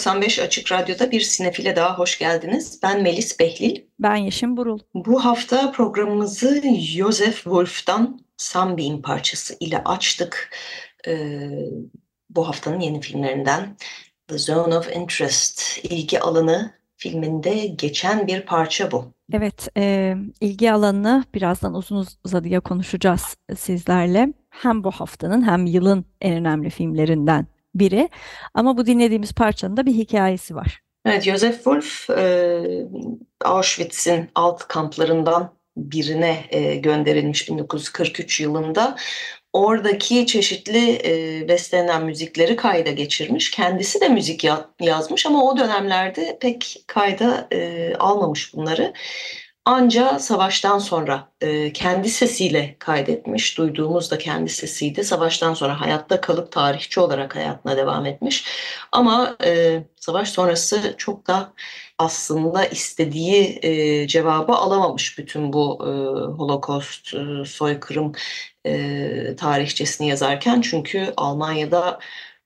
95 Açık Radyo'da bir sinefile daha hoş geldiniz. Ben Melis Behlil. Ben Yeşim Burul. Bu hafta programımızı Joseph Wolf'tan Sunbeam parçası ile açtık. Ee, bu haftanın yeni filmlerinden The Zone of Interest, ilgi alanı filminde geçen bir parça bu. Evet, e, ilgi alanını birazdan uzun uzadıya konuşacağız sizlerle. Hem bu haftanın hem yılın en önemli filmlerinden biri. Ama bu dinlediğimiz parçanın da bir hikayesi var. Evet, Joseph Wolf e, Auschwitz'in alt kamplarından birine e, gönderilmiş 1943 yılında. Oradaki çeşitli e, bestelenen müzikleri kayda geçirmiş. Kendisi de müzik ya yazmış ama o dönemlerde pek kayda e, almamış bunları. Anca savaştan sonra e, kendi sesiyle kaydetmiş, duyduğumuz da kendi sesiydi. Savaştan sonra hayatta kalıp tarihçi olarak hayatına devam etmiş. Ama e, savaş sonrası çok da aslında istediği e, cevabı alamamış bütün bu e, Holocaust, e, soykırım e, tarihçesini yazarken. Çünkü Almanya'da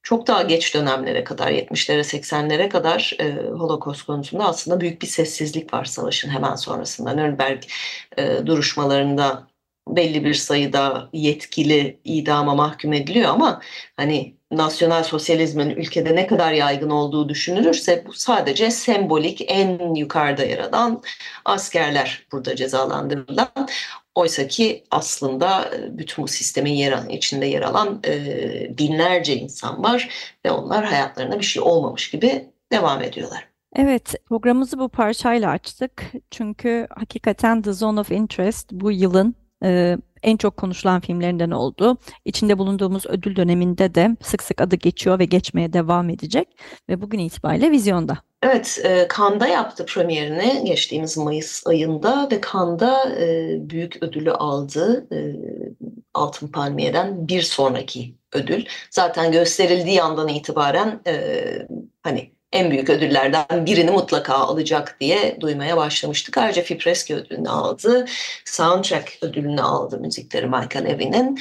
çok daha geç dönemlere kadar 70'lere 80'lere kadar e, Holocaust konusunda aslında büyük bir sessizlik var savaşın hemen sonrasında. Nürnberg e, duruşmalarında belli bir sayıda yetkili idama mahkum ediliyor ama hani nasyonel sosyalizmin ülkede ne kadar yaygın olduğu düşünülürse bu sadece sembolik en yukarıda yer alan askerler burada cezalandırılan. Oysa ki aslında e, bütün bu sistemin yer, içinde yer alan e, binlerce insan var ve onlar hayatlarına bir şey olmamış gibi devam ediyorlar. Evet, programımızı bu parçayla açtık. Çünkü hakikaten The Zone of Interest bu yılın e, en çok konuşulan filmlerinden oldu. İçinde bulunduğumuz ödül döneminde de sık sık adı geçiyor ve geçmeye devam edecek ve bugün itibariyle vizyonda. Evet, e, Cannes'da yaptı premierini geçtiğimiz Mayıs ayında ve Cannes'da e, büyük ödülü aldı. E, Altın Palmiye'den bir sonraki ödül. Zaten gösterildiği andan itibaren e, hani en büyük ödüllerden birini mutlaka alacak diye duymaya başlamıştık. Ayrıca Fipreski ödülünü aldı, Soundtrack ödülünü aldı müzikleri Michael Levy'nin.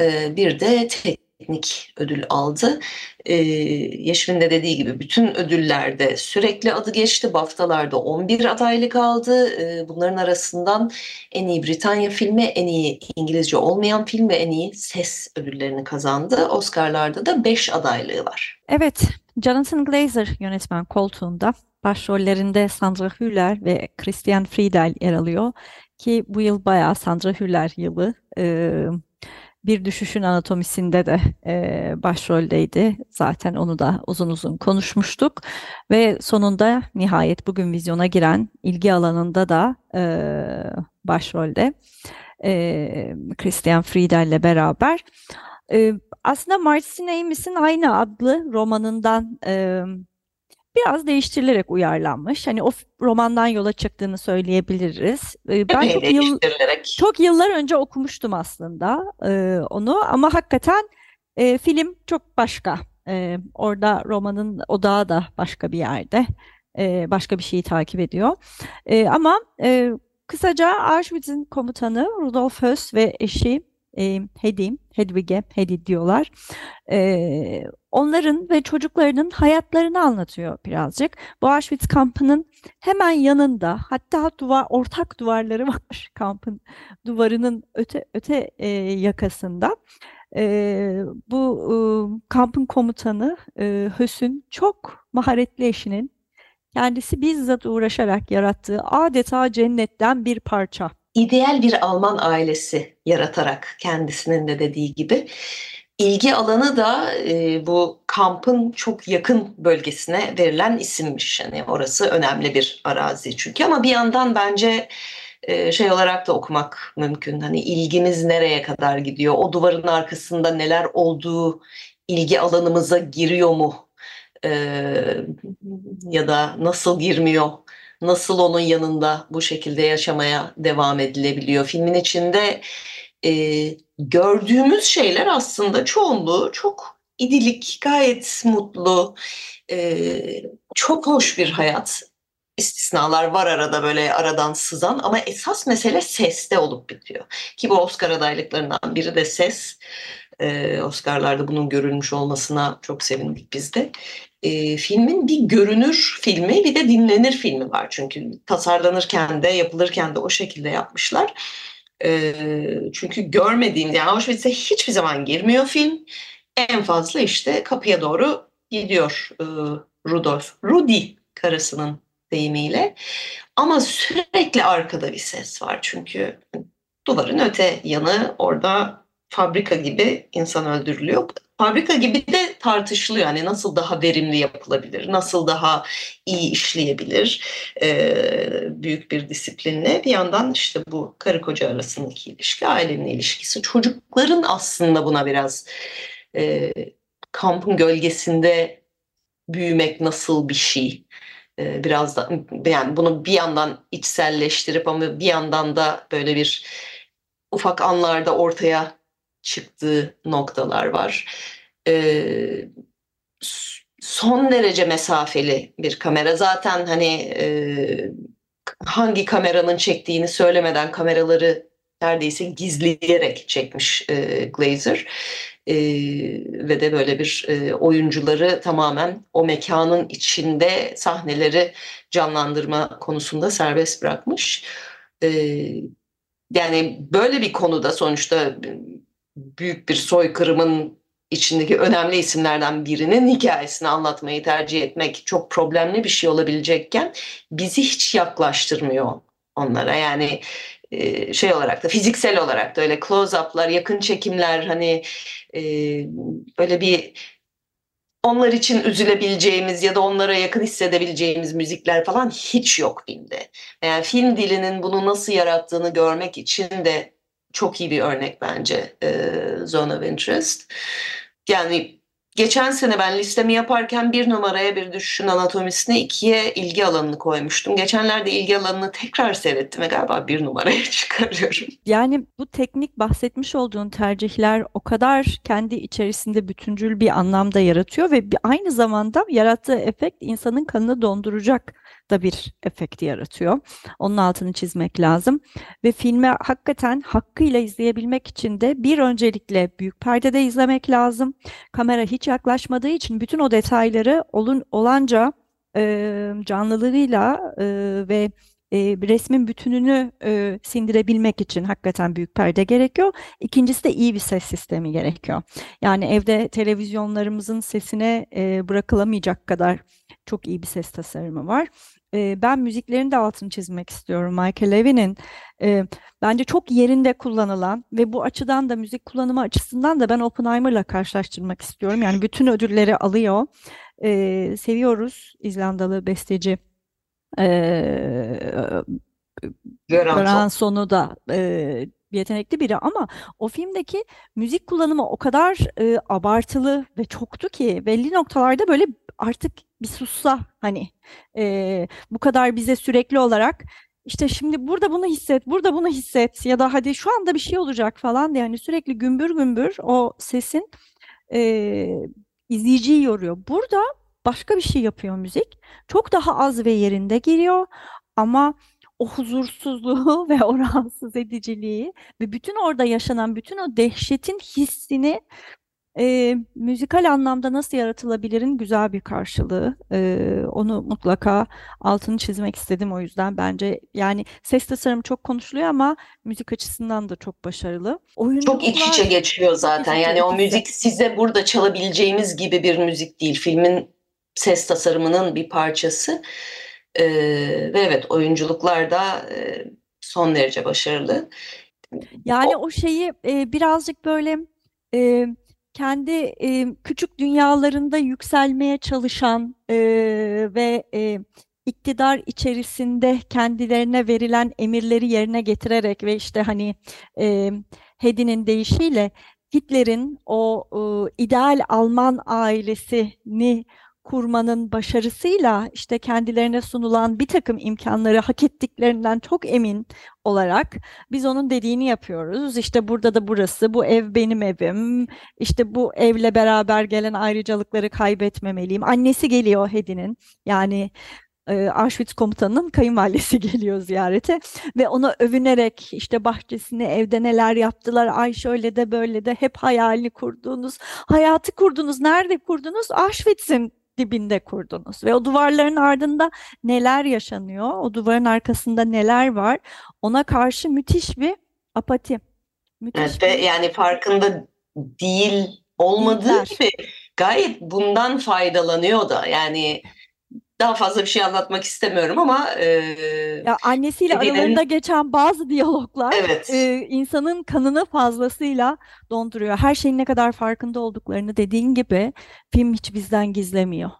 Ee, bir de teknik ödül aldı. Ee, Yeşim'in de dediği gibi bütün ödüllerde sürekli adı geçti. BAFTA'larda 11 adaylık aldı. Ee, bunların arasından en iyi Britanya filmi, en iyi İngilizce olmayan film ve en iyi ses ödüllerini kazandı. Oscar'larda da 5 adaylığı var. Evet, Jonathan Glazer yönetmen koltuğunda. Başrollerinde Sandra Hüller ve Christian Friedel yer alıyor. Ki bu yıl bayağı Sandra Hüller yılı. Ee, bir Düşüşün Anatomisinde de e, başroldeydi. Zaten onu da uzun uzun konuşmuştuk. Ve sonunda nihayet bugün vizyona giren ilgi alanında da e, başrolde e, Christian Friedel ile beraber. E, aslında Martin Amos'in aynı adlı romanından e, biraz değiştirilerek uyarlanmış. Hani o romandan yola çıktığını söyleyebiliriz. E, ben çok, yıl, çok yıllar önce okumuştum aslında e, onu ama hakikaten e, film çok başka. E, orada romanın odağı da başka bir yerde. E, başka bir şeyi takip ediyor. E, ama e, kısaca Auschwitz'in komutanı Rudolf Höss ve eşi e, Hedi, Hedwig'e Hedi diyorlar. E, onların ve çocuklarının hayatlarını anlatıyor birazcık. Bu Auschwitz kampının hemen yanında hatta duvar, ortak duvarları var kampın duvarının öte öte e, yakasında. E, bu e, kampın komutanı e, Hös'ün çok maharetli eşinin kendisi bizzat uğraşarak yarattığı adeta cennetten bir parça ideal bir Alman ailesi yaratarak kendisinin de dediği gibi ilgi alanı da e, bu kampın çok yakın bölgesine verilen isimmiş. Yani orası önemli bir arazi çünkü ama bir yandan bence e, şey olarak da okumak mümkün. Hani ilgimiz nereye kadar gidiyor? O duvarın arkasında neler olduğu ilgi alanımıza giriyor mu? e, ya da nasıl girmiyor, nasıl onun yanında bu şekilde yaşamaya devam edilebiliyor. Filmin içinde e, gördüğümüz şeyler aslında çoğunluğu çok idilik, gayet mutlu, e, çok hoş bir hayat. İstisnalar var arada böyle aradan sızan ama esas mesele seste olup bitiyor. Ki bu Oscar adaylıklarından biri de ses. Ee, Oscar'larda bunun görülmüş olmasına çok sevindik biz de. Ee, filmin bir görünür filmi bir de dinlenir filmi var. Çünkü tasarlanırken de yapılırken de o şekilde yapmışlar. Ee, çünkü görmediğim yani Auschwitz'e hiçbir zaman girmiyor film. En fazla işte kapıya doğru gidiyor e, Rudolf. Rudy karısının deyimiyle. Ama sürekli arkada bir ses var çünkü duvarın öte yanı orada fabrika gibi insan öldürülüyor. Fabrika gibi de tartışılıyor yani nasıl daha verimli yapılabilir, nasıl daha iyi işleyebilir ee, büyük bir disiplinle. Bir yandan işte bu karı koca arasındaki ilişki, ailenin ilişkisi, çocukların aslında buna biraz e, kampın gölgesinde büyümek nasıl bir şey? biraz da yani bunu bir yandan içselleştirip ama bir yandan da böyle bir ufak anlarda ortaya çıktığı noktalar var. Ee, son derece mesafeli bir kamera. Zaten hani e, hangi kameranın çektiğini söylemeden kameraları neredeyse gizleyerek çekmiş e, Glazer. E, ve de böyle bir e, oyuncuları tamamen o mekanın içinde sahneleri canlandırma konusunda serbest bırakmış. E, yani böyle bir konuda sonuçta büyük bir soykırımın içindeki önemli isimlerden birinin hikayesini anlatmayı tercih etmek çok problemli bir şey olabilecekken bizi hiç yaklaştırmıyor onlara. Yani e, şey olarak da fiziksel olarak da öyle close-up'lar, yakın çekimler hani e, böyle bir onlar için üzülebileceğimiz ya da onlara yakın hissedebileceğimiz müzikler falan hiç yok filmde. Yani film dilinin bunu nasıl yarattığını görmek için de çok iyi bir örnek bence e, Zone of Interest. Yani Geçen sene ben listemi yaparken bir numaraya bir düşüşün anatomisine ikiye ilgi alanını koymuştum. Geçenlerde ilgi alanını tekrar seyrettim ve galiba bir numaraya çıkarıyorum. Yani bu teknik bahsetmiş olduğun tercihler o kadar kendi içerisinde bütüncül bir anlamda yaratıyor ve aynı zamanda yarattığı efekt insanın kanını donduracak da bir efekti yaratıyor. Onun altını çizmek lazım. Ve filmi hakikaten hakkıyla izleyebilmek için de bir öncelikle büyük perdede izlemek lazım. Kamera hiç yaklaşmadığı için bütün o detayları olun, olanca e, canlılığıyla e, ve e, resmin bütününü e, sindirebilmek için hakikaten büyük perde gerekiyor. İkincisi de iyi bir ses sistemi gerekiyor. Yani evde televizyonlarımızın sesine e, bırakılamayacak kadar çok iyi bir ses tasarımı var e, ben müziklerin de altını çizmek istiyorum. Michael Levy'nin e, bence çok yerinde kullanılan ve bu açıdan da müzik kullanımı açısından da ben Oppenheimer'la karşılaştırmak istiyorum. Yani bütün ödülleri alıyor. E, seviyoruz İzlandalı besteci. E, Göranson'u da e, yetenekli biri ama o filmdeki müzik kullanımı o kadar e, abartılı ve çoktu ki belli noktalarda böyle artık bir sussa hani e, bu kadar bize sürekli olarak işte şimdi burada bunu hisset, burada bunu hisset ya da hadi şu anda bir şey olacak falan diye yani sürekli gümbür gümbür o sesin e, izleyiciyi yoruyor. Burada başka bir şey yapıyor müzik. Çok daha az ve yerinde giriyor ama o huzursuzluğu ve o rahatsız ediciliği ve bütün orada yaşanan bütün o dehşetin hissini e, müzikal anlamda nasıl yaratılabilirin güzel bir karşılığı. E, onu mutlaka altını çizmek istedim o yüzden bence yani ses tasarımı çok konuşuluyor ama müzik açısından da çok başarılı. Oyunculuklar, çok iç içe geçiyor zaten. Yani o müzik size burada çalabileceğimiz gibi bir müzik değil. Filmin ses tasarımının bir parçası. Ee, ve evet oyunculuklar da e, son derece başarılı. Yani o, o şeyi e, birazcık böyle e, kendi e, küçük dünyalarında yükselmeye çalışan e, ve e, iktidar içerisinde kendilerine verilen emirleri yerine getirerek ve işte hani e, Hedi'nin deyişiyle Hitler'in o e, ideal Alman ailesini kurmanın başarısıyla işte kendilerine sunulan bir takım imkanları hak ettiklerinden çok emin olarak biz onun dediğini yapıyoruz. İşte burada da burası, bu ev benim evim. İşte bu evle beraber gelen ayrıcalıkları kaybetmemeliyim. Annesi geliyor Hedi'nin. Yani e, Auschwitz komutanının kayınvalidesi geliyor ziyarete ve ona övünerek işte bahçesini evde neler yaptılar ay şöyle de böyle de hep hayalini kurduğunuz hayatı kurdunuz nerede kurdunuz Auschwitz'in dibinde kurdunuz. Ve o duvarların ardında neler yaşanıyor? O duvarın arkasında neler var? Ona karşı müthiş bir apati müthiş evet, bir... yani farkında değil olmadığı Değiller. gibi gayet bundan faydalanıyor da. Yani daha fazla bir şey anlatmak istemiyorum ama e, ya annesiyle Edi'nin... aralarında geçen bazı diyaloglar evet. e, insanın kanını fazlasıyla donduruyor. Her şeyin ne kadar farkında olduklarını dediğin gibi film hiç bizden gizlemiyor.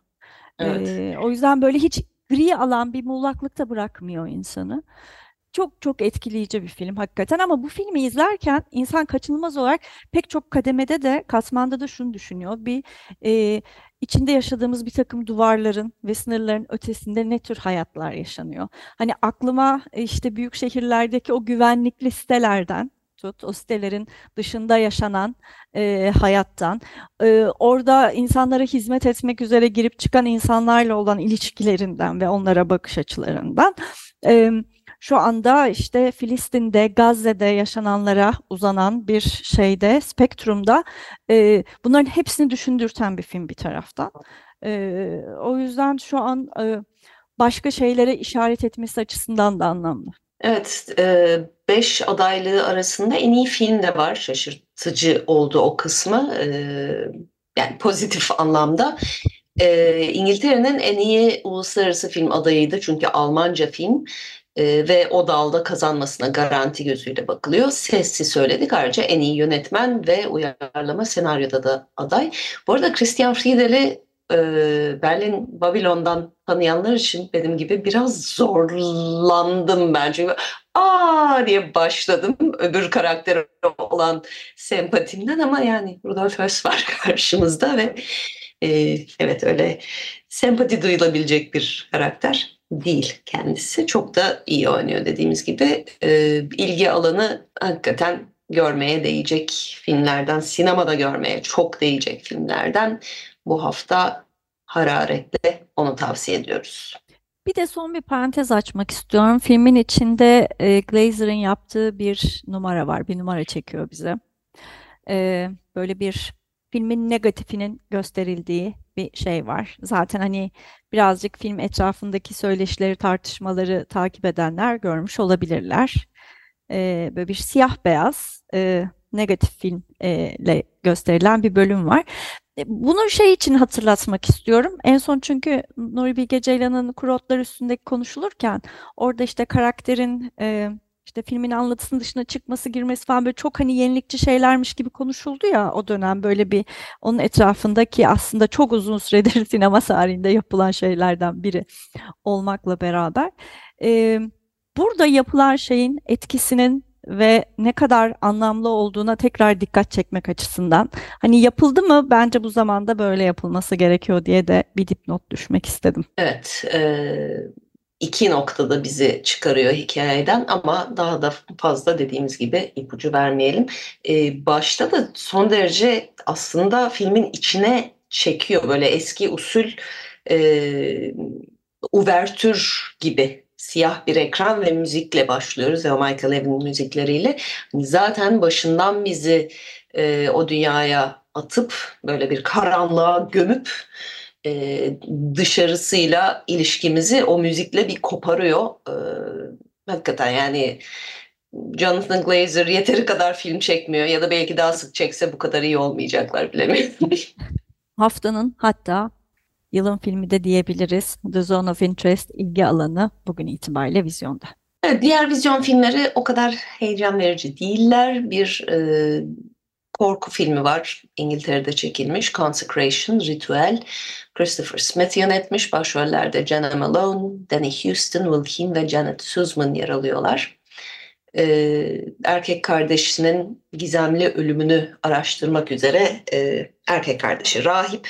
Evet. E, o yüzden böyle hiç gri alan bir muğlaklıkta bırakmıyor insanı. Çok çok etkileyici bir film hakikaten ama bu filmi izlerken insan kaçınılmaz olarak pek çok kademede de katmanda da şunu düşünüyor. Bir e, içinde yaşadığımız bir takım duvarların ve sınırların ötesinde ne tür hayatlar yaşanıyor? Hani aklıma e, işte büyük şehirlerdeki o güvenlikli sitelerden tut, o sitelerin dışında yaşanan e, hayattan, e, orada insanlara hizmet etmek üzere girip çıkan insanlarla olan ilişkilerinden ve onlara bakış açılarından. E, şu anda işte Filistin'de, Gazze'de yaşananlara uzanan bir şeyde, spektrumda e, bunların hepsini düşündürten bir film bir taraftan. E, o yüzden şu an e, başka şeylere işaret etmesi açısından da anlamlı. Evet, e, beş adaylığı arasında en iyi film de var. Şaşırtıcı oldu o kısmı. E, yani pozitif anlamda. E, İngiltere'nin en iyi uluslararası film adayıydı çünkü Almanca film e, ve o dalda kazanmasına garanti gözüyle bakılıyor. Sessi söyledik ayrıca en iyi yönetmen ve uyarlama senaryoda da aday. Bu arada Christian Friedel'i e, Berlin Babilon'dan tanıyanlar için benim gibi biraz zorlandım ben. Çünkü aa diye başladım öbür karakter olan sempatimden ama yani Rudolf Höss var karşımızda ve e, evet öyle sempati duyulabilecek bir karakter değil kendisi. Çok da iyi oynuyor dediğimiz gibi. E, ilgi alanı hakikaten görmeye değecek filmlerden, sinemada görmeye çok değecek filmlerden bu hafta hararetle onu tavsiye ediyoruz. Bir de son bir parantez açmak istiyorum. Filmin içinde e, Glazer'ın yaptığı bir numara var. Bir numara çekiyor bize. E, böyle bir filmin negatifinin gösterildiği bir şey var. Zaten hani birazcık film etrafındaki söyleşileri, tartışmaları takip edenler görmüş olabilirler. Ee, böyle bir siyah beyaz e, negatif film e, ile gösterilen bir bölüm var. E, bunu şey için hatırlatmak istiyorum. En son çünkü Nuri Bilge Ceylan'ın Kurotlar üstündeki konuşulurken orada işte karakterin e, işte filmin anlatısının dışına çıkması, girmesi falan böyle çok hani yenilikçi şeylermiş gibi konuşuldu ya o dönem böyle bir onun etrafındaki aslında çok uzun süredir sinema tarihinde yapılan şeylerden biri olmakla beraber. Ee, burada yapılan şeyin etkisinin ve ne kadar anlamlı olduğuna tekrar dikkat çekmek açısından hani yapıldı mı bence bu zamanda böyle yapılması gerekiyor diye de bir dipnot düşmek istedim. Evet, e, iki noktada bizi çıkarıyor hikayeden ama daha da fazla dediğimiz gibi ipucu vermeyelim. Ee, başta da son derece aslında filmin içine çekiyor böyle eski usul e, uvertür gibi siyah bir ekran ve müzikle başlıyoruz ve Michael Evin müzikleriyle. Zaten başından bizi e, o dünyaya atıp böyle bir karanlığa gömüp e, dışarısıyla ilişkimizi o müzikle bir koparıyor. E, hakikaten yani Jonathan Glazer yeteri kadar film çekmiyor ya da belki daha sık çekse bu kadar iyi olmayacaklar bilemiyorum. Haftanın hatta yılın filmi de diyebiliriz. The Zone of Interest ilgi alanı bugün itibariyle vizyonda. Evet, diğer vizyon filmleri o kadar heyecan verici değiller. Bir e, korku filmi var. İngiltere'de çekilmiş. Consecration, Ritüel. Christopher Smith yönetmiş. Başrollerde Jenna Malone, Danny Houston, Will Keane ve Janet Suzman yer alıyorlar. Ee, erkek kardeşinin gizemli ölümünü araştırmak üzere e, erkek kardeşi rahip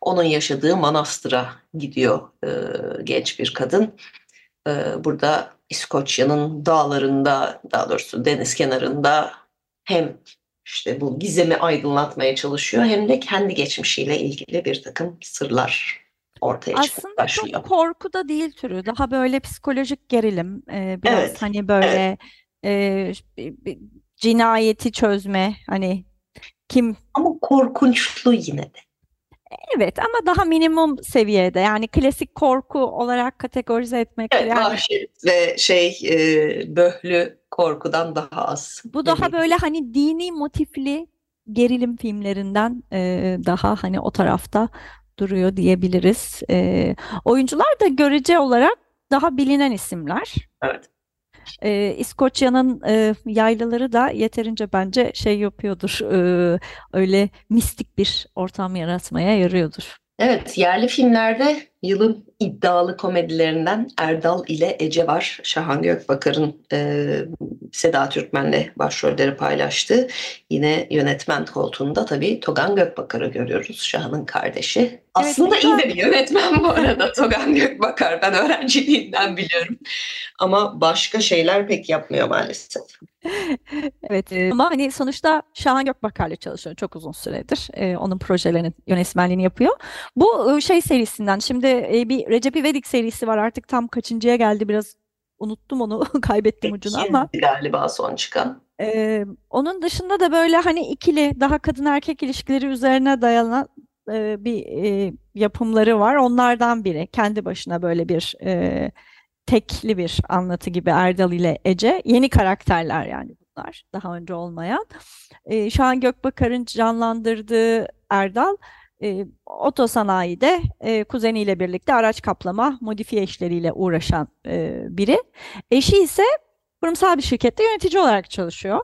onun yaşadığı manastıra gidiyor e, genç bir kadın. E, burada İskoçya'nın dağlarında, daha doğrusu deniz kenarında hem işte bu gizemi aydınlatmaya çalışıyor hem de kendi geçmişiyle ilgili bir takım sırlar ortaya Aslında başlıyor. çok korku da değil türü. Daha böyle psikolojik gerilim. Ee, biraz Evet, hani böyle e, bir- cinayeti çözme. Hani kim Ama korkunçlu yine de. Evet ama daha minimum seviyede yani klasik korku olarak kategorize etmek Evet, yani ve şey e, böhlü korkudan daha az. bu daha demek. böyle hani dini motifli gerilim filmlerinden e, daha hani o tarafta duruyor diyebiliriz. E, oyuncular da görece olarak daha bilinen isimler. Evet. E, İskoçya'nın e, yaylaları da yeterince bence şey yapıyordur. e, öyle mistik bir ortam yaratmaya yarıyordur. Evet, yerli filmlerde yılın iddialı komedilerinden Erdal ile Ece var. Şahan Gökbakar'ın e, Seda Türkmen'le başrolleri paylaştığı. Yine yönetmen koltuğunda tabii Togan Gökbakar'ı görüyoruz. Şahan'ın kardeşi. Aslında iyi güzel. de bir yönetmen bu arada Togan Gökbakar. Ben öğrenciliğinden biliyorum. Ama başka şeyler pek yapmıyor maalesef. Evet e, ama hani sonuçta Şahan Gökbakar'la çalışıyor çok uzun süredir. E, onun projelerinin yönetmenliğini yapıyor. Bu e, şey serisinden şimdi e, bir Recep İvedik serisi var artık tam kaçıncıya geldi biraz unuttum onu kaybettim ucunu ama galiba son çıkan. e, onun dışında da böyle hani ikili daha kadın erkek ilişkileri üzerine dayanan e, bir e, yapımları var. Onlardan biri kendi başına böyle bir e, tekli bir anlatı gibi Erdal ile Ece. Yeni karakterler yani bunlar. Daha önce olmayan. Ee, Şahan Gökbakar'ın canlandırdığı Erdal e, otosanayide e, kuzeniyle birlikte araç kaplama, modifiye işleriyle uğraşan e, biri. Eşi ise kurumsal bir şirkette yönetici olarak çalışıyor.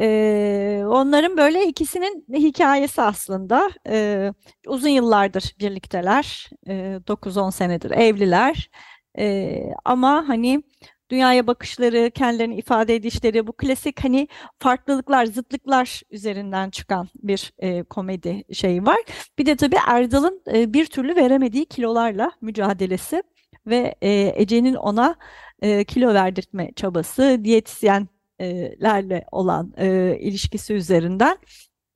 Ee, onların böyle ikisinin hikayesi aslında. Ee, uzun yıllardır birlikteler. Ee, 9-10 senedir evliler. Ee, ama hani dünyaya bakışları, kendilerini ifade edişleri, bu klasik hani farklılıklar, zıtlıklar üzerinden çıkan bir e, komedi şeyi var. Bir de tabii Erdal'ın e, bir türlü veremediği kilolarla mücadelesi ve e, Ece'nin ona e, kilo verdirtme çabası, diyetisyenlerle olan e, ilişkisi üzerinden.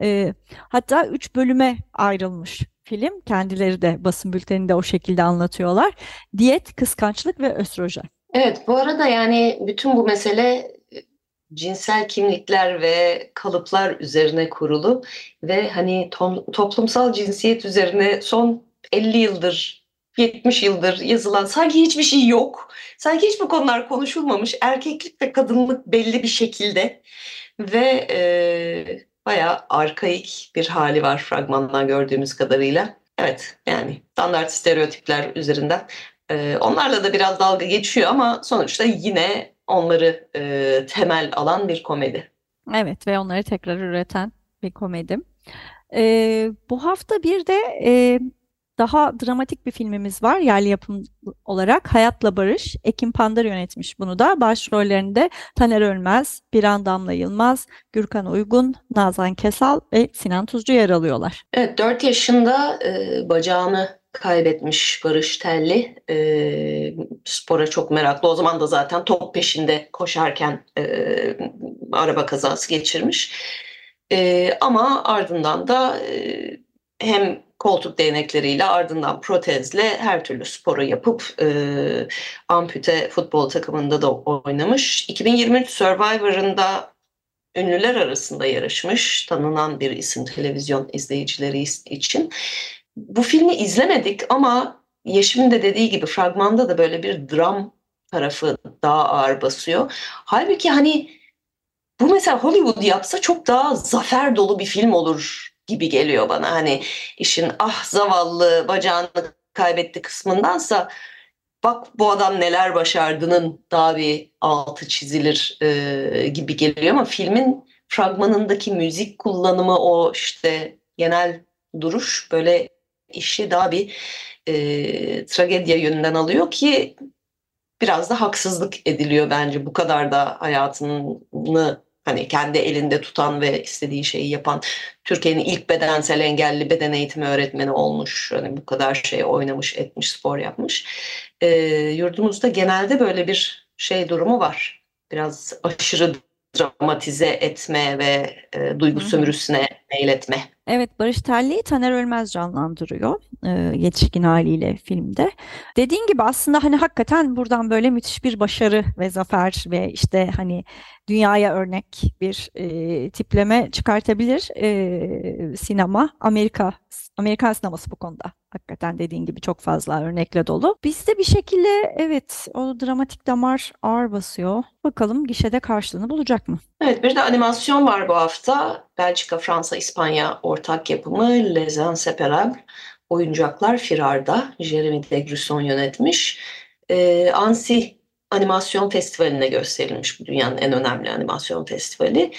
E, hatta üç bölüme ayrılmış film. Kendileri de basın bülteninde o şekilde anlatıyorlar. Diyet, kıskançlık ve östrojen. Evet, bu arada yani bütün bu mesele e, cinsel kimlikler ve kalıplar üzerine kurulu ve hani to- toplumsal cinsiyet üzerine son 50 yıldır, 70 yıldır yazılan sanki hiçbir şey yok. Sanki hiçbir konular konuşulmamış. Erkeklik ve kadınlık belli bir şekilde ve e, bayağı arkaik bir hali var fragmandan gördüğümüz kadarıyla. Evet, yani standart stereotipler üzerinden ee, onlarla da biraz dalga geçiyor ama sonuçta yine onları e, temel alan bir komedi. Evet ve onları tekrar üreten bir komedi. Ee, bu hafta bir de e, daha dramatik bir filmimiz var yerli yapım olarak Hayatla Barış. Ekim Pandar yönetmiş bunu da. Başrollerinde Taner Ölmez, Biran Damla Yılmaz, Gürkan Uygun, Nazan Kesal ve Sinan Tuzcu yer alıyorlar. Evet, 4 yaşında e, bacağını kaybetmiş Barış Telli. E, spora çok meraklı. O zaman da zaten top peşinde koşarken e, araba kazası geçirmiş. E, ama ardından da e, hem koltuk değnekleriyle ardından protezle her türlü sporu yapıp e, ampute futbol takımında da oynamış. 2023 Survivor'ında ünlüler arasında yarışmış. Tanınan bir isim televizyon izleyicileri için. Bu filmi izlemedik ama Yeşim'in de dediği gibi fragmanda da böyle bir dram tarafı daha ağır basıyor. Halbuki hani bu mesela Hollywood yapsa çok daha zafer dolu bir film olur gibi geliyor bana. Hani işin ah zavallı bacağını kaybetti kısmındansa bak bu adam neler başardığının daha bir altı çizilir e, gibi geliyor ama filmin fragmanındaki müzik kullanımı o işte genel duruş böyle işi daha bir e, tragedya yönünden alıyor ki biraz da haksızlık ediliyor bence bu kadar da hayatını hani kendi elinde tutan ve istediği şeyi yapan Türkiye'nin ilk bedensel engelli beden eğitimi öğretmeni olmuş. Hani bu kadar şey oynamış, etmiş, spor yapmış. E, yurdumuzda genelde böyle bir şey durumu var. Biraz aşırı dramatize etme ve e, duygu sömürüsüne meyletme. Evet Barış Telli'yi Taner Ölmez canlandırıyor e, yetişkin haliyle filmde. Dediğin gibi aslında hani hakikaten buradan böyle müthiş bir başarı ve zafer ve işte hani dünyaya örnek bir e, tipleme çıkartabilir e, sinema. Amerika Amerikan sineması bu konuda hakikaten dediğin gibi çok fazla örnekle dolu. Bizde bir şekilde evet o dramatik damar ağır basıyor. Bakalım gişede karşılığını bulacak mı? Evet bir de animasyon var bu hafta. Belçika, Fransa, İspanya ortak yapımı Les Inseparables. Oyuncaklar Firar'da. Jeremy Degrusson yönetmiş. Ee, Ansi Animasyon Festivali'ne gösterilmiş bu dünyanın en önemli animasyon festivali.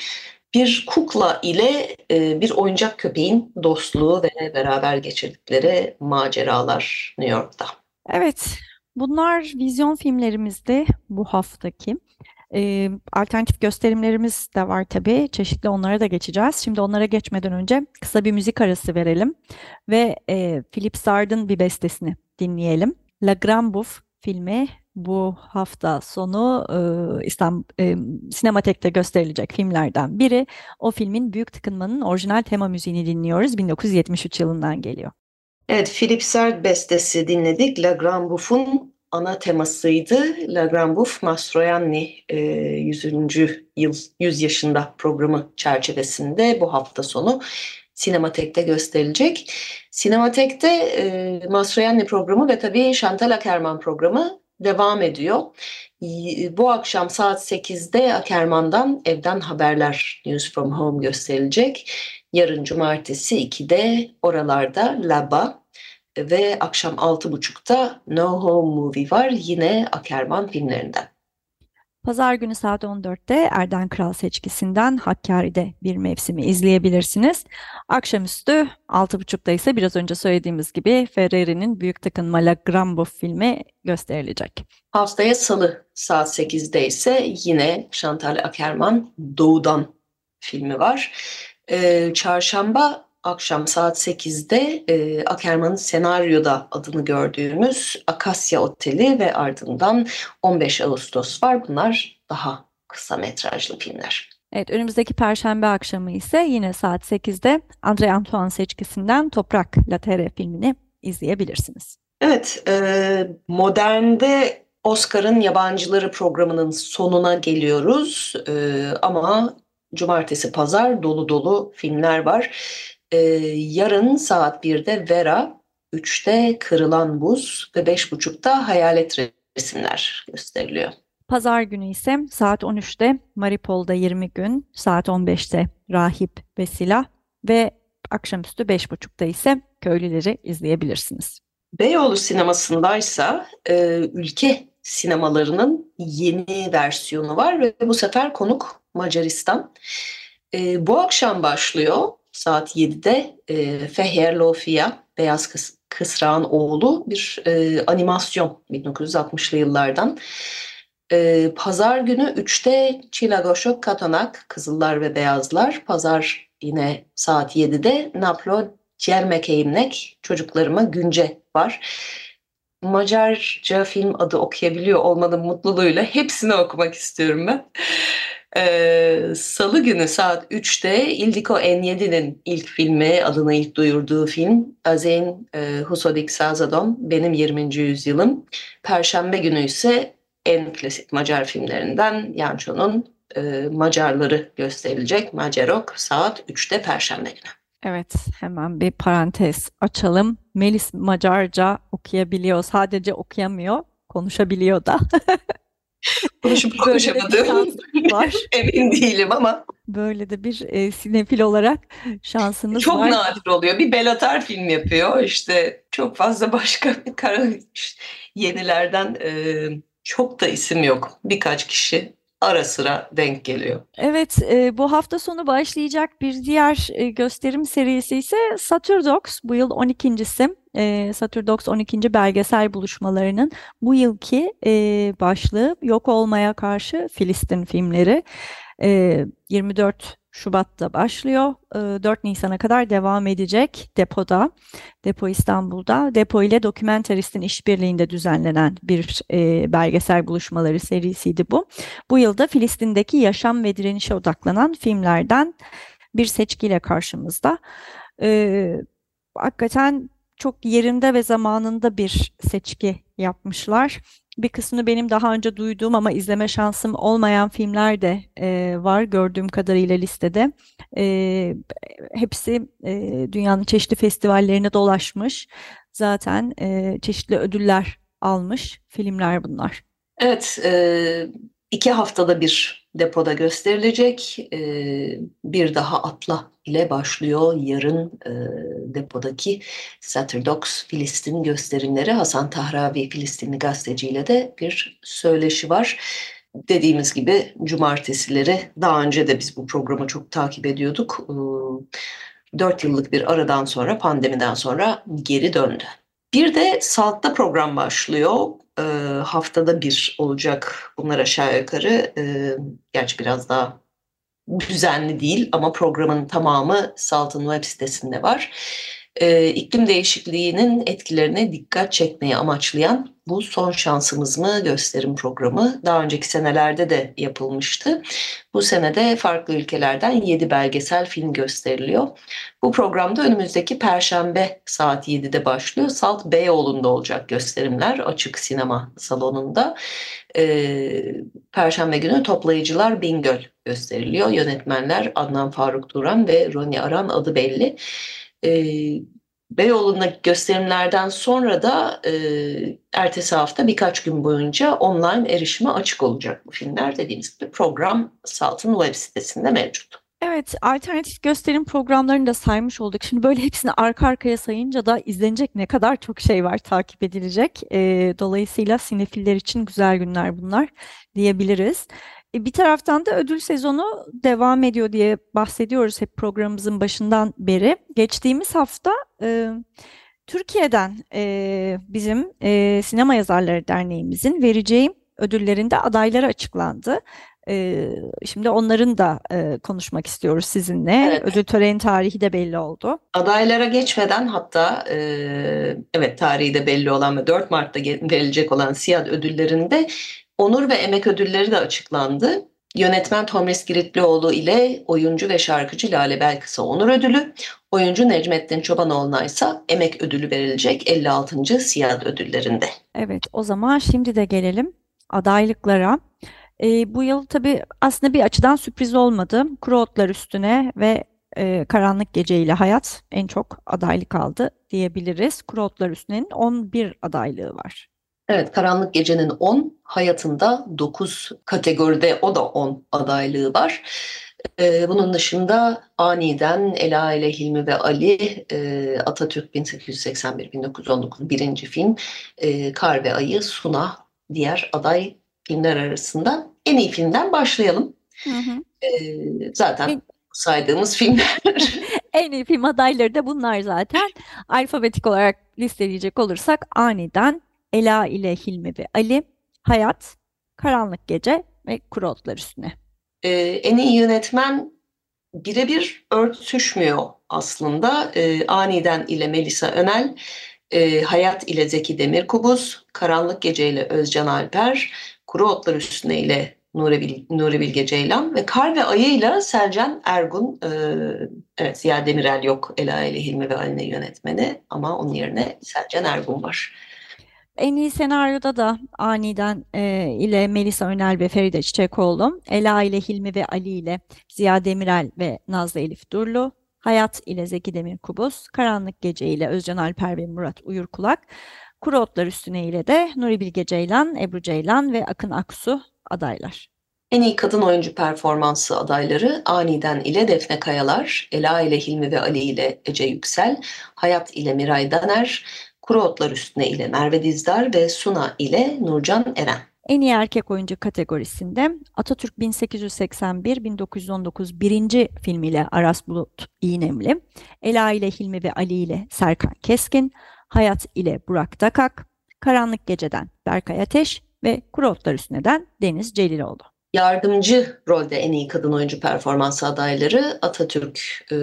Bir kukla ile e, bir oyuncak köpeğin dostluğu ve beraber geçirdikleri maceralar New York'ta. Evet, bunlar vizyon filmlerimizde bu haftaki. E, alternatif gösterimlerimiz de var tabii. Çeşitli onlara da geçeceğiz. Şimdi onlara geçmeden önce kısa bir müzik arası verelim ve e, Philip Sard'ın bir bestesini dinleyelim. La Grand Bouffe filmi bu hafta sonu e, İstanbul e, Sinematek'te gösterilecek filmlerden biri. O filmin Büyük Tıkınmanın orijinal tema müziğini dinliyoruz. 1973 yılından geliyor. Evet, Philip Sard bestesi dinledik. La Grand Bouffe'un ana temasıydı. La Grand Bouffe Mastroianni e, 100. yıl 100 yaşında programı çerçevesinde bu hafta sonu Sinematek'te gösterilecek. Sinematek'te e, Mastroianni programı ve tabii Chantal Akerman programı devam ediyor. Bu akşam saat 8'de Akerman'dan Evden Haberler News from Home gösterilecek. Yarın cumartesi 2'de oralarda Laba ve akşam 6.30'da No Home Movie var yine Akerman filmlerinden. Pazar günü saat 14'te Erden Kral seçkisinden Hakkari'de bir mevsimi izleyebilirsiniz. Akşamüstü 6.30'da ise biraz önce söylediğimiz gibi Ferreri'nin Büyük Takın Malagrambo filmi gösterilecek. Haftaya salı saat 8'de ise yine Chantal Akerman Doğu'dan filmi var. Ee, çarşamba akşam saat 8'de e, Akerman'ın senaryoda adını gördüğümüz Akasya Oteli ve ardından 15 Ağustos var. Bunlar daha kısa metrajlı filmler. Evet, önümüzdeki Perşembe akşamı ise yine saat 8'de André Antoine seçkisinden Toprak Latere filmini izleyebilirsiniz. Evet, e, modernde Oscar'ın Yabancıları programının sonuna geliyoruz e, ama cumartesi pazar dolu dolu filmler var. Ee, yarın saat 1'de Vera, 3'te Kırılan Buz ve 5.30'da Hayalet Resimler gösteriliyor. Pazar günü ise saat 13'te Maripol'da 20 gün, saat 15'te Rahip ve Silah ve akşamüstü 5.30'da ise Köylüleri izleyebilirsiniz. Beyoğlu sinemasındaysa e, ülke sinemalarının yeni versiyonu var ve bu sefer konuk Macaristan. E, bu akşam başlıyor saat 7'de e, Feher Lofia, Beyaz Kıs Kısrağın oğlu bir e, animasyon 1960'lı yıllardan. E, Pazar günü 3'te Çilagoşok Katonak, Kızıllar ve Beyazlar. Pazar yine saat 7'de Naplo Cermekeyimnek, Çocuklarıma Günce var. Macarca film adı okuyabiliyor olmanın mutluluğuyla hepsini okumak istiyorum ben. Ee, Salı günü saat 3'te Ildiko Enyedi'nin ilk filmi, adını ilk duyurduğu film Azeyn e, Husodik Sazadon, Benim 20. Yüzyılım. Perşembe günü ise en klasik Macar filmlerinden Yancho'nun e, Macarları gösterilecek. Macerok saat 3'te Perşembe günü. Evet, hemen bir parantez açalım. Melis Macarca okuyabiliyor, sadece okuyamıyor, konuşabiliyor da. Konuşup konuşamadığım var. emin değilim ama. Böyle de bir e, sinefil olarak şansımız çok var. Çok nadir oluyor. Bir Belatar film yapıyor. İşte çok fazla başka kara, yenilerden e, çok da isim yok. Birkaç kişi ara sıra denk geliyor. Evet, e, bu hafta sonu başlayacak bir diğer e, gösterim serisi ise Saturdox. Bu yıl 12.si. E, Saturdox 12. belgesel buluşmalarının bu yılki e, başlığı Yok Olmaya Karşı Filistin filmleri. E, 24 Şubat'ta başlıyor. 4 Nisan'a kadar devam edecek depoda. Depo İstanbul'da. Depo ile Dokumentaristin işbirliğinde düzenlenen bir e, belgesel buluşmaları serisiydi bu. Bu yılda Filistin'deki yaşam ve direnişe odaklanan filmlerden bir seçkiyle karşımızda. E, hakikaten çok yerinde ve zamanında bir seçki yapmışlar. Bir kısmını benim daha önce duyduğum ama izleme şansım olmayan filmler de e, var gördüğüm kadarıyla listede. E, hepsi e, dünyanın çeşitli festivallerine dolaşmış. Zaten e, çeşitli ödüller almış filmler bunlar. Evet, e, iki haftada bir depoda gösterilecek. E, bir daha Atla ile başlıyor yarın e, depodaki Saturdox Filistin gösterimleri. Hasan Tahravi Filistinli gazeteciyle de bir söyleşi var. Dediğimiz gibi cumartesileri daha önce de biz bu programı çok takip ediyorduk. Dört yıllık bir aradan sonra pandemiden sonra geri döndü. Bir de Salt'ta program başlıyor. E, haftada bir olacak bunlar aşağı yukarı. E, gerçi biraz daha düzenli değil ama programın tamamı Salt'ın web sitesinde var. E, iklim değişikliğinin etkilerine dikkat çekmeyi amaçlayan bu son şansımız mı gösterim programı daha önceki senelerde de yapılmıştı. Bu senede farklı ülkelerden 7 belgesel film gösteriliyor. Bu programda önümüzdeki Perşembe saat 7'de başlıyor. Salt Beyoğlu'nda olacak gösterimler açık sinema salonunda. Ee, Perşembe günü Toplayıcılar Bingöl gösteriliyor. Yönetmenler Adnan Faruk Duran ve Roni Aran adı belli. Ee, Beyoğlu'ndaki gösterimlerden sonra da e, ertesi hafta birkaç gün boyunca online erişime açık olacak bu filmler. Dediğimiz gibi program Salt'ın web sitesinde mevcut. Evet, alternatif gösterim programlarını da saymış olduk. Şimdi böyle hepsini arka arkaya sayınca da izlenecek ne kadar çok şey var takip edilecek. E, dolayısıyla sinefiller için güzel günler bunlar diyebiliriz. E, bir taraftan da ödül sezonu devam ediyor diye bahsediyoruz hep programımızın başından beri. Geçtiğimiz hafta e, Türkiye'den e, bizim e, Sinema Yazarları Derneğimizin vereceği ödüllerinde adayları açıklandı. E, şimdi onların da e, konuşmak istiyoruz sizinle. Evet. Ödül töreni tarihi de belli oldu. Adaylara geçmeden hatta e, evet tarihi de belli olan ve 4 Mart'ta verilecek olan SİAD ödüllerinde Onur ve emek ödülleri de açıklandı. Yönetmen Tomris Giritlioğlu ile oyuncu ve şarkıcı Lale Belkıs'a onur ödülü, oyuncu Necmettin Çobanoğlu'na ise emek ödülü verilecek 56. Siyad ödüllerinde. Evet o zaman şimdi de gelelim adaylıklara. E, bu yıl tabii aslında bir açıdan sürpriz olmadı. Kuru otlar üstüne ve e, Karanlık Gece ile Hayat en çok adaylık aldı diyebiliriz. Kuru otlar üstüne'nin 11 adaylığı var. Evet, Karanlık Gece'nin 10, Hayatında 9 kategoride o da 10 adaylığı var. Ee, bunun dışında Aniden, Ela ile Hilmi ve Ali, e, Atatürk 1881-1919 birinci film, e, Kar ve Ayı, Suna diğer aday filmler arasında. En iyi filmden başlayalım. Hı hı. E, zaten saydığımız filmler. en iyi film adayları da bunlar zaten. Alfabetik olarak listeleyecek olursak Aniden, Ela ile Hilmi ve Ali, Hayat, Karanlık Gece ve Kuru Otlar Üstüne. Ee, en iyi yönetmen birebir örtüşmüyor aslında. Ee, Aniden ile Melisa Önel, e, Hayat ile Zeki Demirkubuz, Karanlık Gece ile Özcan Alper, Kuru Otlar Üstüne ile Nuri, Bil, Bilge Ceylan ve Kar ve Ayı ile Selcan Ergun. E, evet Ziya Demirel yok Ela ile Hilmi ve Aline yönetmeni ama onun yerine Selcan Ergun var. En iyi senaryoda da aniden e, ile Melisa Önel ve Feride Çiçekoğlu, Ela ile Hilmi ve Ali ile Ziya Demirel ve Nazlı Elif Durlu, Hayat ile Zeki Demirkubuz, Karanlık Gece ile Özcan Alper ve Murat Uyurkulak, Kuru Otlar Üstüne ile de Nuri Bilge Ceylan, Ebru Ceylan ve Akın Aksu adaylar. En iyi kadın oyuncu performansı adayları Aniden ile Defne Kayalar, Ela ile Hilmi ve Ali ile Ece Yüksel, Hayat ile Miray Daner, Kuru Otlar Üstüne ile Merve Dizdar ve Suna ile Nurcan Eren. En iyi erkek oyuncu kategorisinde Atatürk 1881-1919 birinci filmiyle Aras Bulut İğnemli, Ela ile Hilmi ve Ali ile Serkan Keskin, Hayat ile Burak Dakak, Karanlık Gece'den Berkay Ateş ve Kuru Otlar Üstüne'den Deniz Celiloğlu. Yardımcı rolde en iyi kadın oyuncu performansı adayları Atatürk e,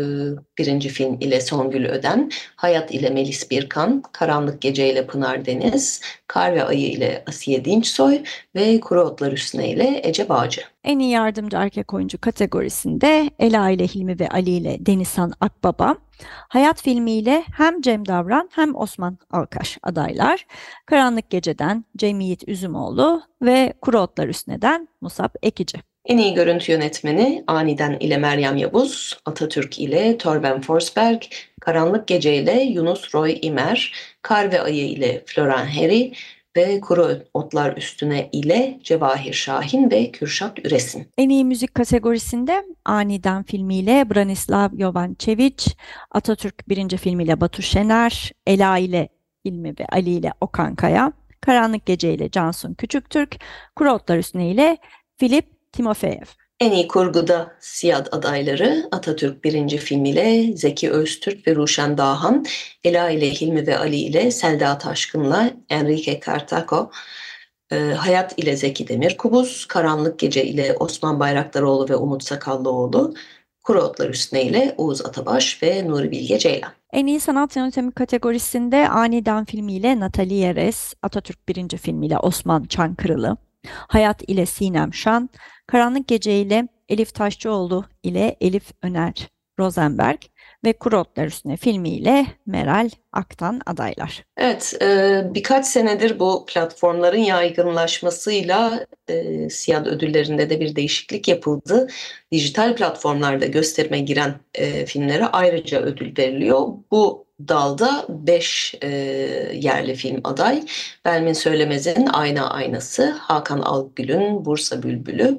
birinci film ile Songül Öden, Hayat ile Melis Birkan, Karanlık Gece ile Pınar Deniz, Kar ve Ayı ile Asiye Dinçsoy ve Kuru Otlar Üstüne ile Ece Bağcı. En iyi yardımcı erkek oyuncu kategorisinde Ela ile Hilmi ve Ali ile Denizhan Akbaba, Hayat filmiyle hem Cem Davran hem Osman Alkaş adaylar. Karanlık Gece'den Cem Yiğit Üzümoğlu ve Kuru Otlar Üstüne'den Musab Ekici. En iyi görüntü yönetmeni Aniden ile Meryem Yavuz, Atatürk ile Torben Forsberg, Karanlık Gece ile Yunus Roy İmer, Kar ve Ayı ile Florian Harry, ve Kuru Otlar Üstüne ile Cevahir Şahin ve Kürşat Üresin. En iyi müzik kategorisinde Aniden filmiyle Branislav Jovančević, Atatürk birinci filmiyle Batu Şener, Ela ile Hilmi ve Ali ile Okan Kaya, Karanlık Gece ile Cansun Küçüktürk, Kuru Otlar Üstüne ile Filip Timofeyev. En iyi kurguda Siyad adayları Atatürk birinci filmiyle Zeki Öztürk ve Ruşen Dağhan, Ela ile Hilmi ve Ali ile Selda Taşkın'la Enrique Cartaco, e, Hayat ile Zeki Demirkubuz, Karanlık Gece ile Osman Bayraktaroğlu ve Umut Sakallıoğlu, Kuru Otlar Üstüne ile Oğuz Atabaş ve Nuri Bilge Ceylan. En iyi sanat yönetimi kategorisinde Aniden filmiyle Natalie Yeres, Atatürk birinci filmiyle Osman Çankırılı, Hayat ile Sinem Şan, Karanlık Gece ile Elif Taşçıoğlu ile Elif Öner Rosenberg ve Kurotlar Üstüne filmiyle Meral Aktan adaylar. Evet, e, birkaç senedir bu platformların yaygınlaşmasıyla e, Siyad ödüllerinde de bir değişiklik yapıldı. Dijital platformlarda gösterime giren e, filmlere ayrıca ödül veriliyor. Bu dalda 5 e, yerli film aday. Belmin Söylemez'in Ayna Aynası, Hakan Algül'ün Bursa Bülbülü,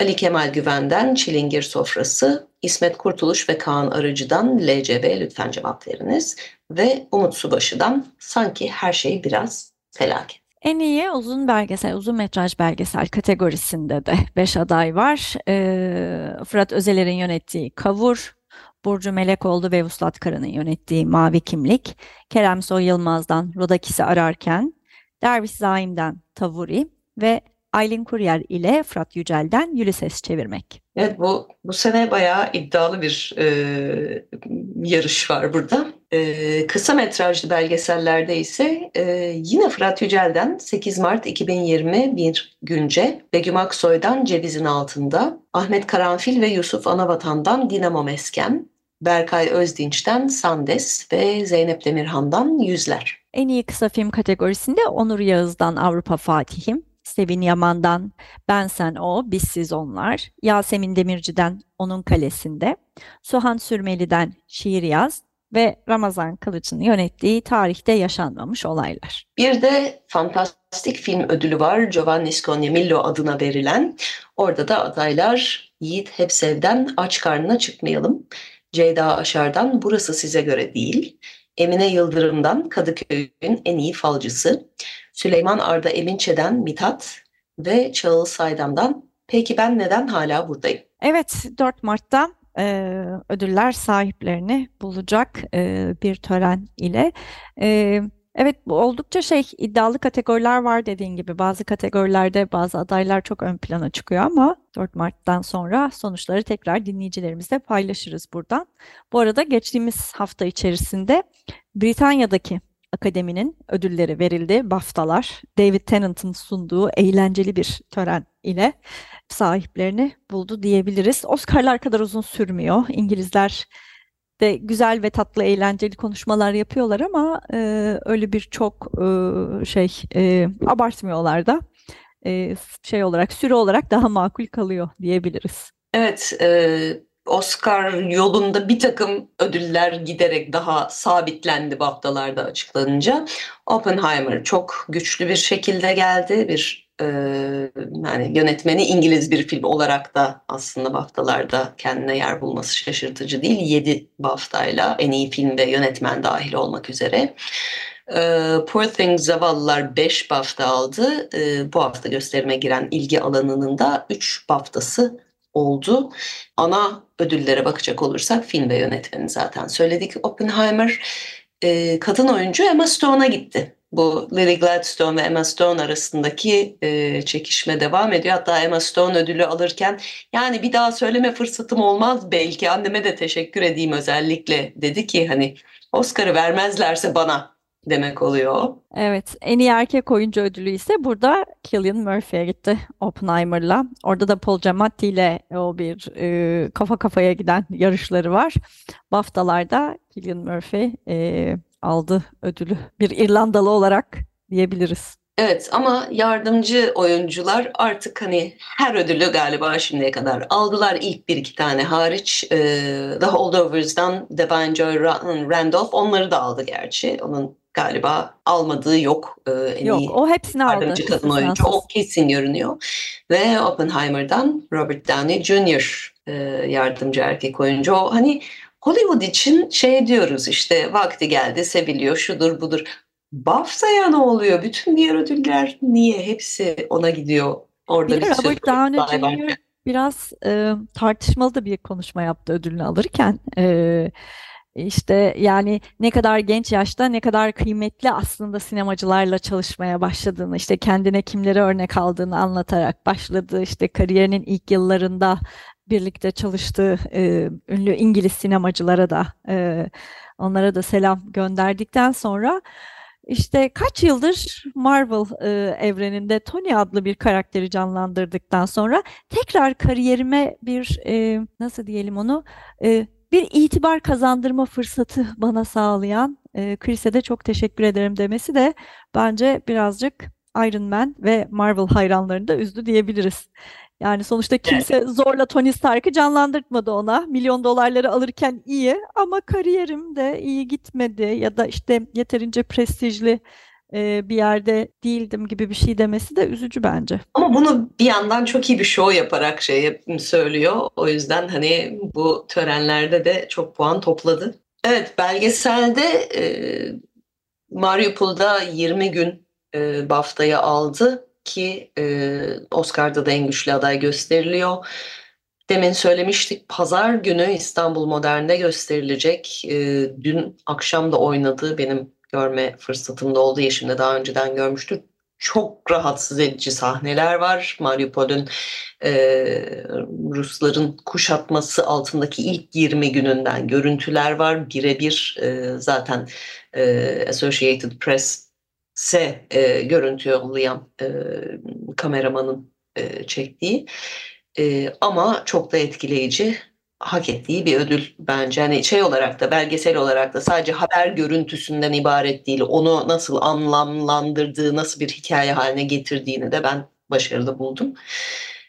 Ali Kemal Güven'den Çilingir Sofrası, İsmet Kurtuluş ve Kaan Arıcı'dan LCB lütfen cevap veriniz ve Umut Subaşı'dan Sanki Her Şey Biraz Felaket. En iyi uzun belgesel, uzun metraj belgesel kategorisinde de 5 aday var. Ee, Fırat Özeler'in yönettiği Kavur, Burcu Melekoğlu ve Vuslat Kara'nın yönettiği Mavi Kimlik, Kerem Soy Yılmaz'dan Rodakis'i Ararken, Derviş Zaim'den Tavuri ve Aylin Kuryer ile Fırat Yücel'den Ulysses çevirmek. Evet bu bu sene bayağı iddialı bir e, yarış var burada. E, kısa metrajlı belgesellerde ise e, yine Fırat Yücel'den 8 Mart 2021 Günce, Begüm Aksoy'dan Cevizin Altında, Ahmet Karanfil ve Yusuf Anavatan'dan Dinamo Mesken, Berkay Özdinç'ten Sandes ve Zeynep Demirhan'dan Yüzler. En iyi kısa film kategorisinde Onur Yağız'dan Avrupa Fatihim, Sevin Yaman'dan Ben Sen O, Biz Siz Onlar, Yasemin Demirci'den Onun Kalesinde, Suhan Sürmeli'den Şiir Yaz ve Ramazan Kılıç'ın yönettiği Tarihte Yaşanmamış Olaylar. Bir de fantastik film ödülü var Giovanni Scognamillo adına verilen. Orada da adaylar Yiğit Hepsev'den Aç Karnına Çıkmayalım, Ceyda Aşar'dan Burası Size Göre Değil, Emine Yıldırım'dan Kadıköy'ün en iyi falcısı, Süleyman Arda Eminçe'den Mithat ve Çağıl Saydam'dan Peki ben neden hala buradayım? Evet 4 Mart'ta e, ödüller sahiplerini bulacak e, bir tören ile. E, evet bu oldukça şey iddialı kategoriler var dediğin gibi bazı kategorilerde bazı adaylar çok ön plana çıkıyor ama 4 Mart'tan sonra sonuçları tekrar dinleyicilerimizle paylaşırız buradan. Bu arada geçtiğimiz hafta içerisinde Britanya'daki Akademinin ödülleri verildi. BAFTA'lar David Tennant'ın sunduğu eğlenceli bir tören ile sahiplerini buldu diyebiliriz. Oscar'lar kadar uzun sürmüyor. İngilizler de güzel ve tatlı eğlenceli konuşmalar yapıyorlar ama e, öyle bir çok e, şey e, abartmıyorlar da e, şey olarak süre olarak daha makul kalıyor diyebiliriz. Evet, e, Oscar yolunda bir takım ödüller giderek daha sabitlendi bu haftalarda açıklanınca. Oppenheimer çok güçlü bir şekilde geldi. Bir e, yani yönetmeni İngiliz bir film olarak da aslında BAFTA'larda kendine yer bulması şaşırtıcı değil. 7 BAFTA'yla en iyi film ve yönetmen dahil olmak üzere. E, Poor Things Zavallılar 5 BAFTA aldı. E, bu hafta gösterime giren ilgi alanının da 3 BAFTA'sı oldu. Ana ödüllere bakacak olursak film ve yönetmeni zaten söyledik. Oppenheimer e, kadın oyuncu Emma Stone'a gitti. bu Lily Gladstone ve Emma Stone arasındaki e, çekişme devam ediyor. Hatta Emma Stone ödülü alırken yani bir daha söyleme fırsatım olmaz belki anneme de teşekkür edeyim özellikle dedi ki hani Oscar'ı vermezlerse bana demek oluyor. Evet, en iyi erkek oyuncu ödülü ise burada Cillian Murphy'ye gitti Oppenheimer'la. Orada da Paul Giamatti ile o bir e, kafa kafaya giden yarışları var. BAFTA'larda Cillian Murphy e, aldı ödülü. Bir İrlandalı olarak diyebiliriz. Evet ama yardımcı oyuncular artık hani her ödülü galiba şimdiye kadar aldılar. ilk bir iki tane hariç. E, The Holdovers'dan Devine Joy Randolph onları da aldı gerçi. Onun galiba almadığı yok. E, en yok iyi o hepsini aldı. kadın oyuncu o kesin görünüyor. Ve Oppenheimer'dan Robert Downey Jr. E, yardımcı erkek oyuncu. O hani Hollywood için şey diyoruz işte vakti geldi seviliyor şudur budur. BAFTA'ya ne oluyor? Bütün diğer ödüller niye? Hepsi ona gidiyor. Orada bir, bir Robert Downey Jr. biraz e, tartışmalı da bir konuşma yaptı ödülünü alırken. E, işte yani ne kadar genç yaşta ne kadar kıymetli aslında sinemacılarla çalışmaya başladığını, işte kendine kimleri örnek aldığını anlatarak başladı. İşte kariyerinin ilk yıllarında birlikte çalıştığı e, ünlü İngiliz sinemacılara da e, onlara da selam gönderdikten sonra işte kaç yıldır Marvel e, evreninde Tony adlı bir karakteri canlandırdıktan sonra tekrar kariyerime bir e, nasıl diyelim onu e, bir itibar kazandırma fırsatı bana sağlayan e, Chris'e de çok teşekkür ederim demesi de bence birazcık Iron Man ve Marvel hayranlarını da üzdü diyebiliriz. Yani sonuçta kimse zorla Tony Stark'ı canlandırtmadı ona. Milyon dolarları alırken iyi ama kariyerim de iyi gitmedi ya da işte yeterince prestijli e, bir yerde değildim gibi bir şey demesi de üzücü bence. Ama bunu bir yandan çok iyi bir show yaparak şey söylüyor. O yüzden hani bu törenlerde de çok puan topladı. Evet belgeselde e, Mariupol'da 20 gün e, BAFTA'yı aldı ki e, Oscar'da da en güçlü aday gösteriliyor. Demin söylemiştik pazar günü İstanbul Modern'de gösterilecek. E, dün akşam da oynadığı benim görme fırsatım da oldu. Yeşim'de daha önceden görmüştür. Çok rahatsız edici sahneler var. Mariupol'ün e, Rusların kuşatması altındaki ilk 20 gününden görüntüler var. Birebir e, zaten e, Associated Press se e, görüntü yollayan e, kameramanın e, çektiği e, ama çok da etkileyici hak ettiği bir ödül bence. Hani şey olarak da belgesel olarak da sadece haber görüntüsünden ibaret değil. Onu nasıl anlamlandırdığı, nasıl bir hikaye haline getirdiğini de ben başarılı buldum.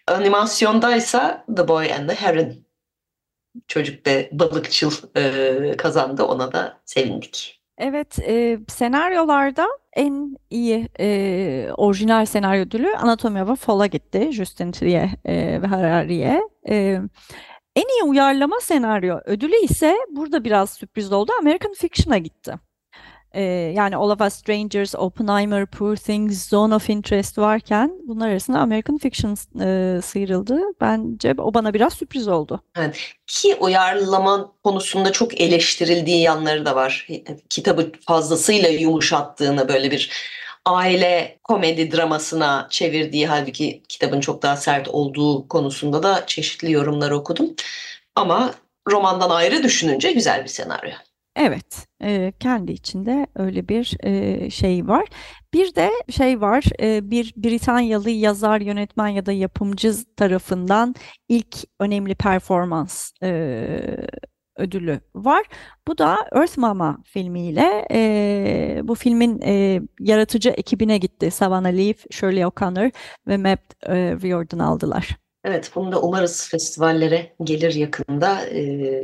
Animasyondaysa The Boy and the Heron çocuk ve balıkçıl e, kazandı. Ona da sevindik. Evet, e, senaryolarda en iyi e, orijinal senaryo ödülü Anatomy of a Fall'a gitti. Justin Trier e, ve Harari'ye. E, en iyi uyarlama senaryo ödülü ise burada biraz sürpriz oldu. American Fiction'a gitti. Ee, yani All of Us Strangers, Oppenheimer, Poor Things, Zone of Interest varken bunlar arasında American Fiction e, sıyrıldı. Bence o bana biraz sürpriz oldu. Evet. Ki uyarlama konusunda çok eleştirildiği yanları da var. Kitabı fazlasıyla yumuşattığını böyle bir aile komedi dramasına çevirdiği halbuki kitabın çok daha sert olduğu konusunda da çeşitli yorumlar okudum. Ama romandan ayrı düşününce güzel bir senaryo. Evet, e, kendi içinde öyle bir e, şey var. Bir de şey var, e, bir Britanyalı yazar, yönetmen ya da yapımcı tarafından ilk önemli performans ödülü var. Bu da Earth Mama filmiyle e, bu filmin e, yaratıcı ekibine gitti. Savannah Leaf, Shirley O'Connor ve Matt e, Riordan aldılar. Evet, bunu da umarız festivallere gelir yakında. E,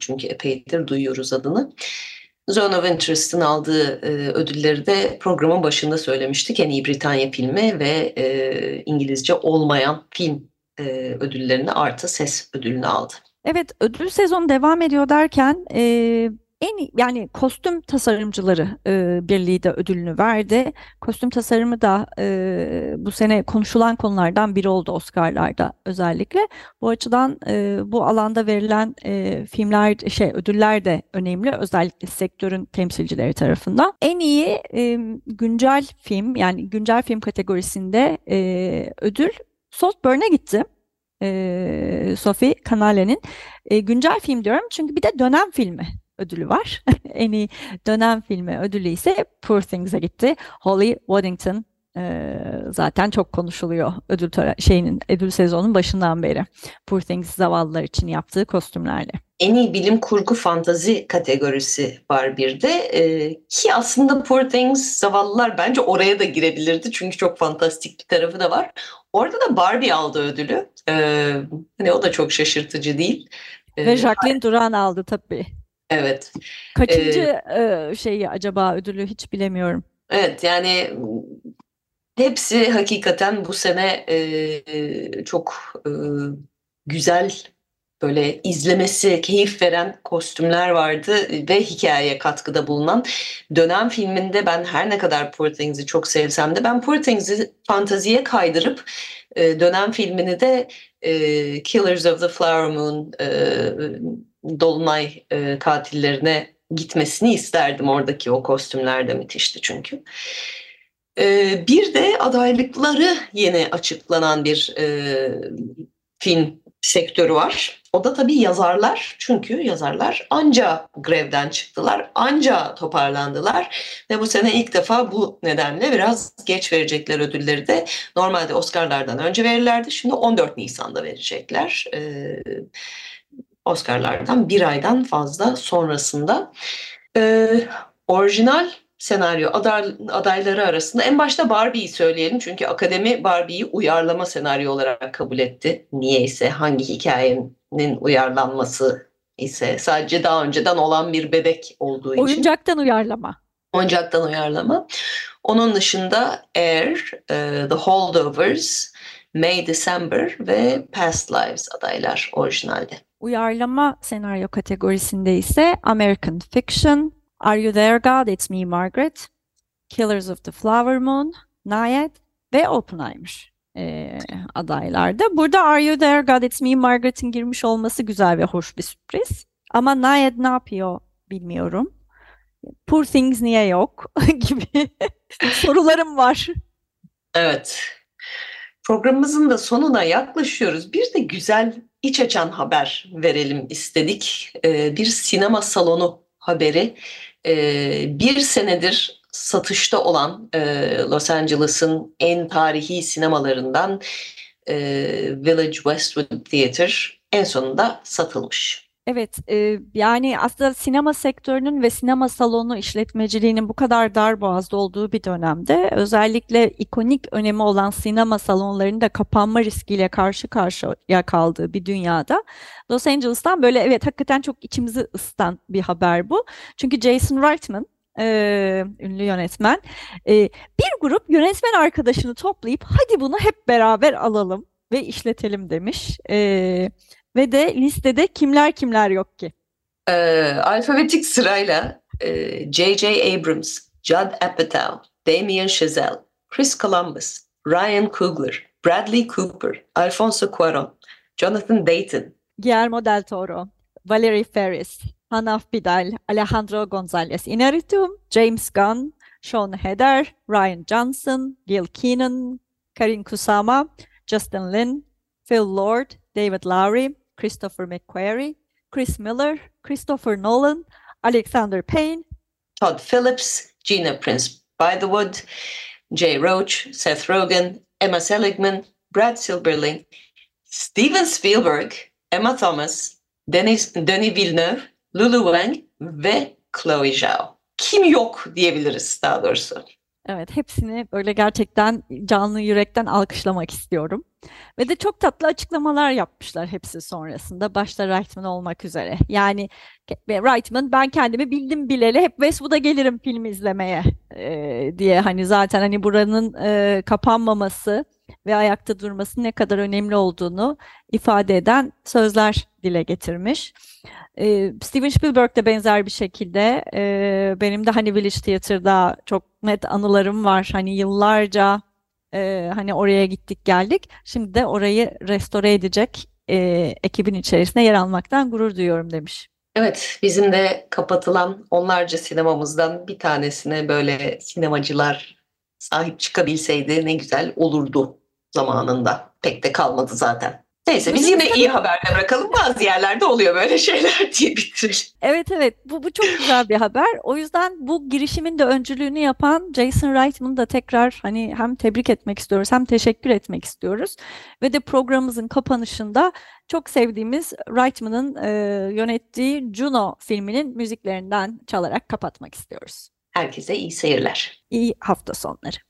çünkü epeydir duyuyoruz adını. Zone of Interest'in aldığı e, ödülleri de programın başında söylemiştik. En iyi Britanya filmi ve e, İngilizce olmayan film e, ödüllerini artı ses ödülünü aldı. Evet, ödül sezonu devam ediyor derken e, en yani kostüm tasarımcıları e, birliği de ödülünü verdi. Kostüm tasarımı da e, bu sene konuşulan konulardan biri oldu Oscar'larda özellikle. Bu açıdan e, bu alanda verilen e, filmler şey ödüller de önemli özellikle sektörün temsilcileri tarafından. En iyi e, güncel film yani güncel film kategorisinde e, ödül Saltburn'a gitti e, Sophie Canale'nin. E, güncel film diyorum çünkü bir de dönem filmi ödülü var. en iyi dönem filmi ödülü ise Poor Things'e gitti. Holly Waddington e, zaten çok konuşuluyor ödül şeyinin ödül sezonun başından beri. Poor Things zavallılar için yaptığı kostümlerle. En iyi bilim kurgu fantazi kategorisi var bir de ee, ki aslında Poor Things zavallılar bence oraya da girebilirdi çünkü çok fantastik bir tarafı da var. Orada da Barbie aldı ödülü. Ee, hani o da çok şaşırtıcı değil. Ee, Ve Jacqueline Duran aldı tabii. Evet. Kaçıncı ee, şeyi acaba ödülü hiç bilemiyorum. Evet yani hepsi hakikaten bu sene e, çok e, güzel böyle izlemesi keyif veren kostümler vardı ve hikayeye katkıda bulunan dönem filminde ben her ne kadar Poor Things'i çok sevsem de ben Poor Things'i fantaziye kaydırıp e, dönem filmini de e, Killers of the Flower Moon e, Dolunay e, katillerine gitmesini isterdim oradaki o kostümler de müthişti çünkü. E, bir de adaylıkları yeni açıklanan bir e, film sektörü var. O da tabii yazarlar. Çünkü yazarlar anca grevden çıktılar, anca toparlandılar ve bu sene ilk defa bu nedenle biraz geç verecekler ödülleri de. Normalde Oscar'lardan önce verirlerdi. Şimdi 14 Nisan'da verecekler. Ee, Oscar'lardan bir aydan fazla sonrasında. Ee, orijinal senaryo aday, adayları arasında en başta Barbie'yi söyleyelim çünkü akademi Barbie'yi uyarlama senaryo olarak kabul etti. Niye ise hangi hikayenin uyarlanması ise sadece daha önceden olan bir bebek olduğu için. Oyuncaktan uyarlama. Oyuncaktan uyarlama. Onun dışında Air, uh, The Holdovers, May December ve Past Lives adaylar orijinalde. Uyarlama senaryo kategorisinde ise American Fiction, Are You There God? It's Me Margaret, Killers of the Flower Moon, Nayad ve Oppenheimer e, adaylarda. Burada Are You There God? It's Me Margaret'in girmiş olması güzel ve hoş bir sürpriz. Ama Nayad ne yapıyor bilmiyorum. Poor Things niye yok gibi sorularım var. Evet. Programımızın da sonuna yaklaşıyoruz. Bir de güzel iç açan haber verelim istedik. Ee, bir sinema salonu haberi e, bir senedir satışta olan e, Los Angeles'ın en tarihi sinemalarından e, Village Westwood Theatre en sonunda satılmış. Evet, e, yani aslında sinema sektörünün ve sinema salonu işletmeciliğinin bu kadar dar boğazda olduğu bir dönemde özellikle ikonik önemi olan sinema salonlarının da kapanma riskiyle karşı karşıya kaldığı bir dünyada Los Angeles'tan böyle evet hakikaten çok içimizi ısıtan bir haber bu. Çünkü Jason Reitman e, ünlü yönetmen e, bir grup yönetmen arkadaşını toplayıp hadi bunu hep beraber alalım ve işletelim demiş. E, ve de listede kimler kimler yok ki? E, alfabetik sırayla J.J. Abrams, Judd Apatow, Damien Chazelle, Chris Columbus, Ryan Coogler, Bradley Cooper, Alfonso Cuarón, Jonathan Dayton, Guillermo del Toro, Valerie Ferris, Hanaf Bidal, Alejandro González Inarritu, James Gunn, Sean Heder, Ryan Johnson, Gil Keenan, Karin Kusama, Justin Lin, Phil Lord, David Lowry, Christopher McQuarrie, Chris Miller, Christopher Nolan, Alexander Payne, Todd Phillips, Gina Prince Bythewood, Jay Roach, Seth Rogen, Emma Seligman, Brad Silberling, Steven Spielberg, Emma Thomas, Denis, Denis Villeneuve, Lulu Wang ve Chloe Zhao. Kim yok diyebiliriz daha doğrusu. Evet, hepsini böyle gerçekten canlı yürekten alkışlamak istiyorum. Ve de çok tatlı açıklamalar yapmışlar hepsi sonrasında. Başta Reitman olmak üzere. Yani Reitman ben kendimi bildim bileli hep Westwood'a gelirim film izlemeye e, diye hani zaten hani buranın e, kapanmaması ve ayakta durması ne kadar önemli olduğunu ifade eden sözler dile getirmiş. Ee, Steven Spielberg de benzer bir şekilde e, benim de hani Village Theater'da çok net anılarım var. Hani yıllarca e, hani oraya gittik geldik. Şimdi de orayı restore edecek e, ekibin içerisinde yer almaktan gurur duyuyorum demiş. Evet, bizim de kapatılan onlarca sinemamızdan bir tanesine böyle sinemacılar sahip çıkabilseydi ne güzel olurdu zamanında. Pek de kalmadı zaten. Neyse biz yine iyi haberde bırakalım. Bazı yerlerde oluyor böyle şeyler diye bitirelim. Evet evet bu, bu çok güzel bir haber. O yüzden bu girişimin de öncülüğünü yapan Jason Reitman'ı da tekrar hani hem tebrik etmek istiyoruz hem teşekkür etmek istiyoruz. Ve de programımızın kapanışında çok sevdiğimiz Reitman'ın e, yönettiği Juno filminin müziklerinden çalarak kapatmak istiyoruz. Herkese iyi seyirler. İyi hafta sonları.